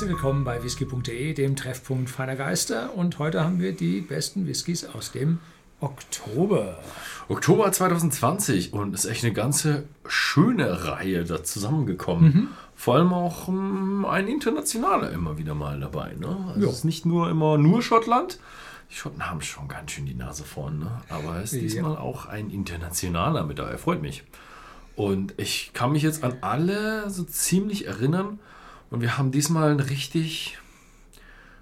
herzlich willkommen bei whisky.de, dem Treffpunkt feiner Geister. Und heute haben wir die besten Whiskys aus dem Oktober. Oktober 2020 und es ist echt eine ganze schöne Reihe da zusammengekommen. Mhm. Vor allem auch um, ein internationaler immer wieder mal dabei. Ne? Also es ist nicht nur immer nur Schottland. Die Schotten haben schon ganz schön die Nase vorn, ne? aber es ist diesmal ja. auch ein internationaler mit dabei. Freut mich. Und ich kann mich jetzt an alle so ziemlich erinnern. Und wir haben diesmal eine richtig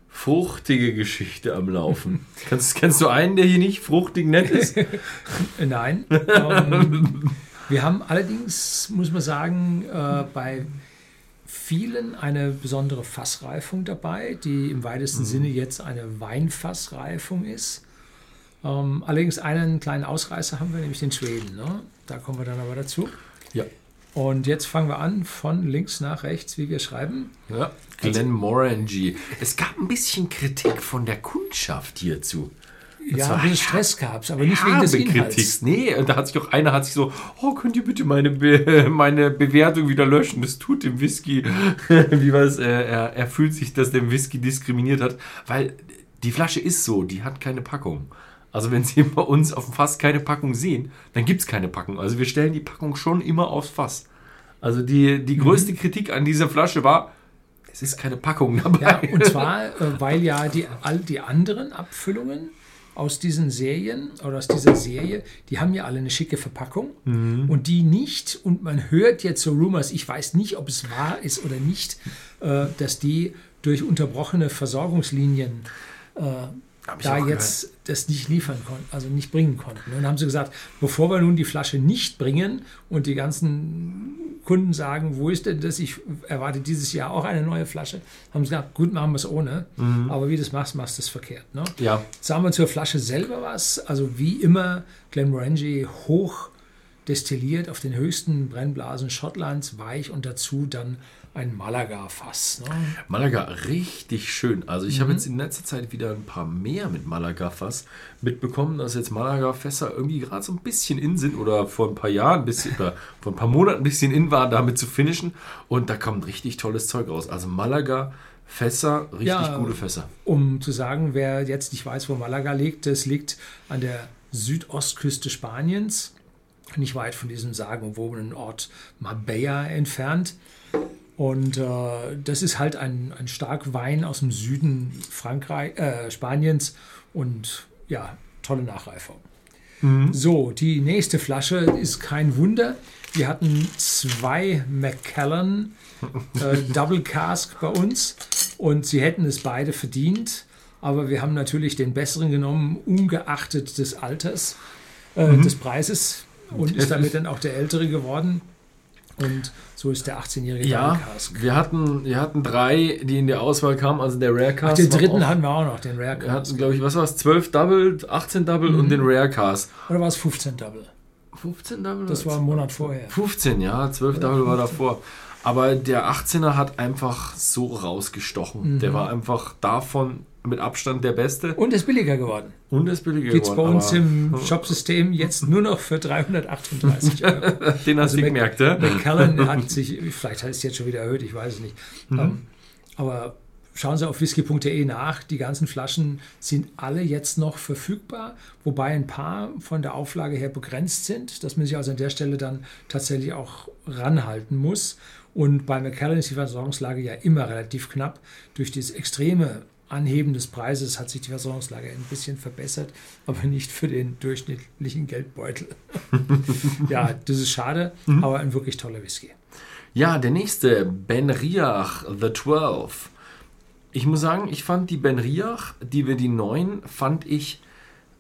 fruchtige Geschichte am Laufen. kennst, kennst du einen, der hier nicht fruchtig nett ist? Nein. Ähm, wir haben allerdings, muss man sagen, äh, bei vielen eine besondere Fassreifung dabei, die im weitesten mhm. Sinne jetzt eine Weinfassreifung ist. Ähm, allerdings einen kleinen Ausreißer haben wir, nämlich den Schweden. Ne? Da kommen wir dann aber dazu. Ja. Und jetzt fangen wir an von links nach rechts, wie wir schreiben. Ja, Glenn Morangy. Es gab ein bisschen Kritik von der Kundschaft hierzu. ja, ein bisschen Stress gab es, aber nicht wegen des Inhalts. Kritik. Nee, und da hat sich auch einer hat sich so, oh, könnt ihr bitte meine, Be meine Bewertung wieder löschen? Das tut dem Whisky, wie was, äh, er, er fühlt sich, dass der Whisky diskriminiert hat, weil die Flasche ist so, die hat keine Packung. Also wenn Sie bei uns auf dem Fass keine Packung sehen, dann gibt es keine Packung. Also wir stellen die Packung schon immer aufs Fass. Also die, die mhm. größte mhm. Kritik an dieser Flasche war, es ist keine Packung dabei. Ja, und zwar, äh, weil ja die, all die anderen Abfüllungen aus diesen Serien oder aus dieser Serie, die haben ja alle eine schicke Verpackung mhm. und die nicht, und man hört jetzt so Rumors, ich weiß nicht, ob es wahr ist oder nicht, äh, dass die durch unterbrochene Versorgungslinien äh, da jetzt das nicht liefern konnten, also nicht bringen konnten. Und dann haben sie gesagt, bevor wir nun die Flasche nicht bringen und die ganzen Kunden sagen, wo ist denn das? Ich erwarte dieses Jahr auch eine neue Flasche. Haben sie gesagt, gut, machen wir es ohne. Mhm. Aber wie du das machst, machst du es verkehrt. Ne? Ja. Sagen wir zur Flasche selber was. Also wie immer, Glenmorangie hoch destilliert auf den höchsten Brennblasen Schottlands, weich und dazu dann ein Malaga-Fass. Ne? Malaga, richtig schön. Also ich mhm. habe jetzt in letzter Zeit wieder ein paar mehr mit Malaga-Fass mitbekommen, dass jetzt Malaga-Fässer irgendwie gerade so ein bisschen in sind oder vor ein paar Jahren, ein bisschen, oder vor ein paar Monaten ein bisschen in waren, damit zu finishen. Und da kommt richtig tolles Zeug raus. Also Malaga. Fässer, richtig ja, gute Fässer. Um zu sagen, wer jetzt nicht weiß, wo Malaga liegt, es liegt an der Südostküste Spaniens, nicht weit von diesem sagenumwobenen Ort Marbella entfernt. Und äh, das ist halt ein, ein stark Wein aus dem Süden Frankreich, äh, Spaniens und ja, tolle Nachreifung. Mhm. So, die nächste Flasche ist kein Wunder. Wir hatten zwei Macallan äh, Double Cask bei uns und sie hätten es beide verdient. Aber wir haben natürlich den besseren genommen, ungeachtet des Alters, äh, mhm. des Preises und ist damit dann auch der ältere geworden. Und so ist der 18-jährige ja, Wir hatten, wir hatten drei, die in der Auswahl kamen. Also der Rare Cast. den dritten hatten wir auch noch, den Rare Cast. Wir hatten, glaube ich, was war es? 12 Double, 18 Double mhm. und den Rare Cast. Oder war es 15 Double? 15 Double? Das war ein Monat vorher. 15, ja. 12 Oder Double 15. war davor. Aber der 18er hat einfach so rausgestochen. Mhm. Der war einfach davon mit Abstand der beste. Und ist billiger geworden. Und ist billiger Geht's geworden. Gibt es bei uns im Shopsystem jetzt nur noch für 338 Euro. Den hast also du gemerkt, ja? McKellen hat sich, vielleicht hat es jetzt schon wieder erhöht, ich weiß es nicht. Mhm. Um, ähm, aber schauen Sie auf whisky.de nach. Die ganzen Flaschen sind alle jetzt noch verfügbar, wobei ein paar von der Auflage her begrenzt sind, dass man sich also an der Stelle dann tatsächlich auch ranhalten muss. Und bei McKellen ist die Versorgungslage ja immer relativ knapp durch dieses extreme Anheben des Preises hat sich die Versorgungslage ein bisschen verbessert, aber nicht für den durchschnittlichen Geldbeutel. ja, das ist schade, mhm. aber ein wirklich toller Whisky. Ja, der nächste, Ben Riach The 12. Ich muss sagen, ich fand die Ben Riach, die wir die neuen, fand ich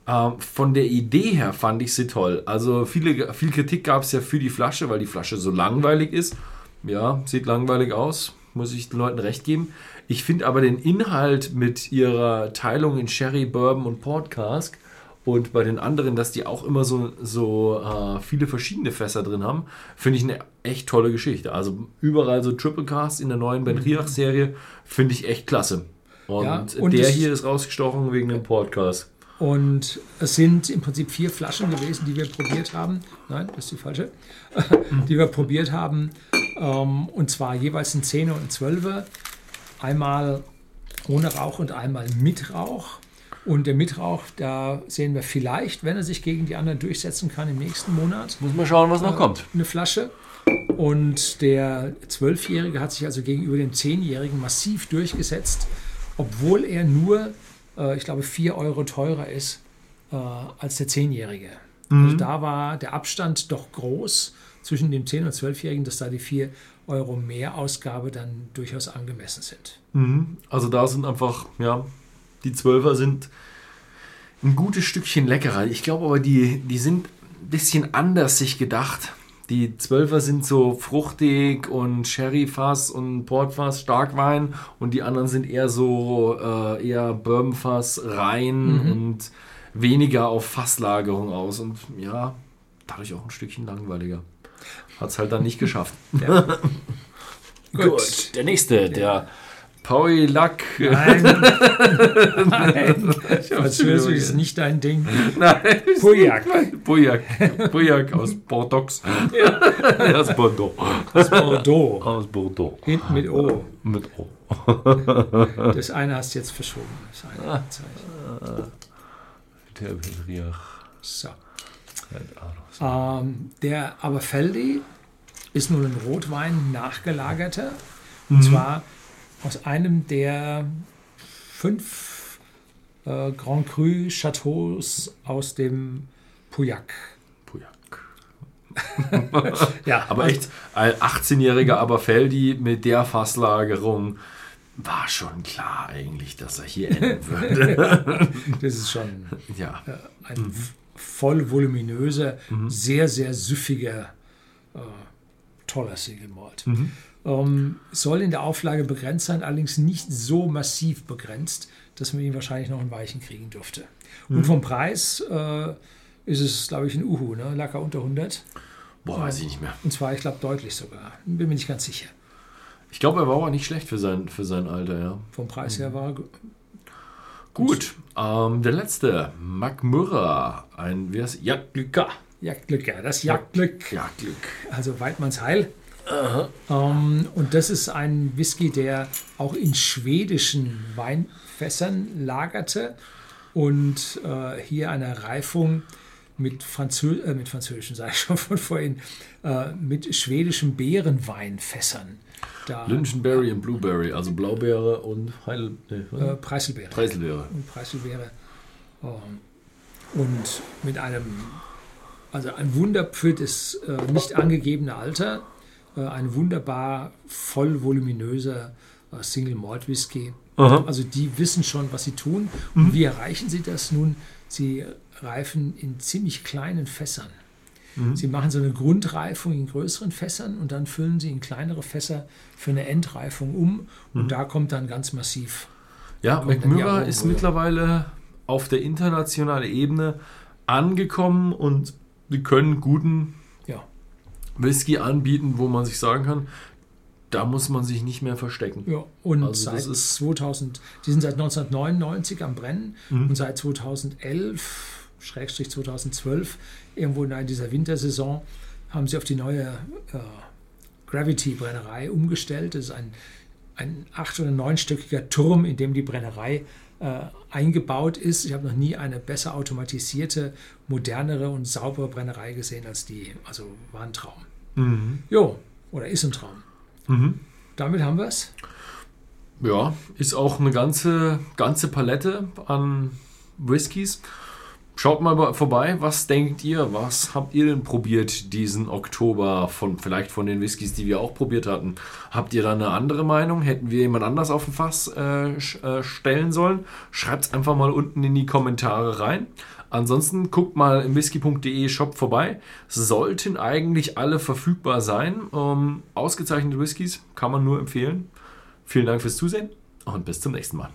äh, von der Idee her fand ich sie toll. Also viele, viel Kritik gab es ja für die Flasche, weil die Flasche so langweilig ist. Ja, sieht langweilig aus, muss ich den Leuten recht geben. Ich finde aber den Inhalt mit ihrer Teilung in Sherry, Bourbon und Port Cask und bei den anderen, dass die auch immer so, so äh, viele verschiedene Fässer drin haben, finde ich eine echt tolle Geschichte. Also überall so Triple Cast in der neuen Ben Riach Serie finde ich echt klasse. Und, ja, und der hier ist rausgestochen wegen dem Podcast. Und es sind im Prinzip vier Flaschen gewesen, die wir probiert haben. Nein, das ist die falsche. die wir probiert haben. Ähm, und zwar jeweils ein 10er und ein 12er. einmal ohne Rauch und einmal mit Rauch. Und der Mitrauch, da sehen wir vielleicht, wenn er sich gegen die anderen durchsetzen kann im nächsten Monat, Muss man schauen, was noch kommt. eine Flasche. Und der Zwölfjährige hat sich also gegenüber dem Zehnjährigen massiv durchgesetzt, obwohl er nur, äh, ich glaube, 4 Euro teurer ist äh, als der Zehnjährige. Also da war der Abstand doch groß zwischen dem 10- und 12-Jährigen, dass da die 4 Euro mehr Ausgabe dann durchaus angemessen sind. Mhm. Also da sind einfach, ja, die Zwölfer sind ein gutes Stückchen leckerer. Ich glaube aber, die, die sind ein bisschen anders sich gedacht. Die Zwölfer sind so fruchtig und Sherryfass und Portfass, Starkwein und die anderen sind eher so äh, eher Bourbonfass, rein und weniger auf Fasslagerung aus und ja, dadurch auch ein Stückchen langweiliger. Hat es halt dann nicht geschafft. Ja. Gut, der nächste, der Pauli Lack. Nein, nein, Französisch ist nicht dein Ding. Nein, Pauillac. Pauillac. Pauillac aus Bordeaux. Aus Bordeaux. Das Bordeaux. Aus Bordeaux. Hinten mit O. Mit O. Das eine hast du jetzt verschoben. Das eine Zeichen. Der Riach. So. Ähm, der Aberfeldi ist nun ein Rotwein nachgelagerter. Und zwar aus einem der fünf äh, Grand Cru Chateaus aus dem Pauillac. Pauillac. Ja, Aber also- echt, ein 18-jähriger Aberfeldi mit der Fasslagerung war schon klar eigentlich, dass er hier enden würde. Das ist schon ja. äh, ein voll voluminöser, sehr, sehr süffiger, äh, toller Single Malt. Ähm, soll in der Auflage begrenzt sein, allerdings nicht so massiv begrenzt, dass man ihn wahrscheinlich noch in Weichen kriegen dürfte. Und vom Preis äh, ist es, glaube ich, ein Uhu, ne? Lacker unter 100. Boah, weiß ich nicht mehr. Und zwar, ich glaube, deutlich sogar. Bin mir nicht ganz sicher. Ich glaube, er war aber nicht schlecht für sein, für sein Alter, ja. Vom Preis her war er gu- Gut, ähm, der letzte, Macmurra, ein, wie heißt Jagdglücker. Jagdglück, ja, das Jagdglück. Jagdglück. also Weidmanns Heil. Ähm, und das ist ein Whisky, der auch in schwedischen Weinfässern lagerte und äh, hier eine Reifung mit, Franzö äh, mit französischen, sage ich schon von vorhin, äh, mit schwedischen Beerenweinfässern. Da, Lynchenberry und Blueberry, also Blaubeere und Heil, nee, äh, Preiselbeere. Preiselbeere. und Preiselbeere. Ähm, und mit einem, also ein Wunder für das äh, nicht angegebene Alter, äh, ein wunderbar voll voluminöser äh, Single Malt Whisky. Aha. Also die wissen schon, was sie tun. Und wie erreichen sie das nun? Sie reifen in ziemlich kleinen Fässern. Sie machen so eine Grundreifung in größeren Fässern und dann füllen sie in kleinere Fässer für eine Endreifung um. Und da kommt dann ganz massiv Ja, Aromen ist mittlerweile auf der internationalen Ebene angekommen und die können guten ja, Whisky anbieten, wo man sich sagen kann, da muss man sich nicht mehr verstecken. Ja, und Also das seit ist- 2000, die sind seit 1999 am Brennen Mhm. und seit 2011, Schrägstrich 2012, irgendwo in dieser Wintersaison, haben sie auf die neue äh, Gravity-Brennerei umgestellt. Das ist ein, ein acht- oder neunstöckiger Turm, in dem die Brennerei äh, eingebaut ist. Ich habe noch nie eine besser automatisierte, modernere und saubere Brennerei gesehen als die. Also war ein Traum. Mhm. Jo, oder ist ein Traum. Mhm. Damit haben wir es. Ja, ist auch eine ganze, ganze Palette an Whiskys. Schaut mal bei- vorbei, was denkt ihr? Was habt ihr denn probiert diesen Oktober von vielleicht von den Whiskys, die wir auch probiert hatten? Habt ihr da eine andere Meinung? Hätten wir jemand anders auf dem Fass äh, äh, stellen sollen? Schreibt es einfach mal unten in die Kommentare rein. Ansonsten guckt mal im whisky.de Shop vorbei. Sollten eigentlich alle verfügbar sein. Ähm, ausgezeichnete Whiskys kann man nur empfehlen. Vielen Dank fürs Zusehen und bis zum nächsten Mal.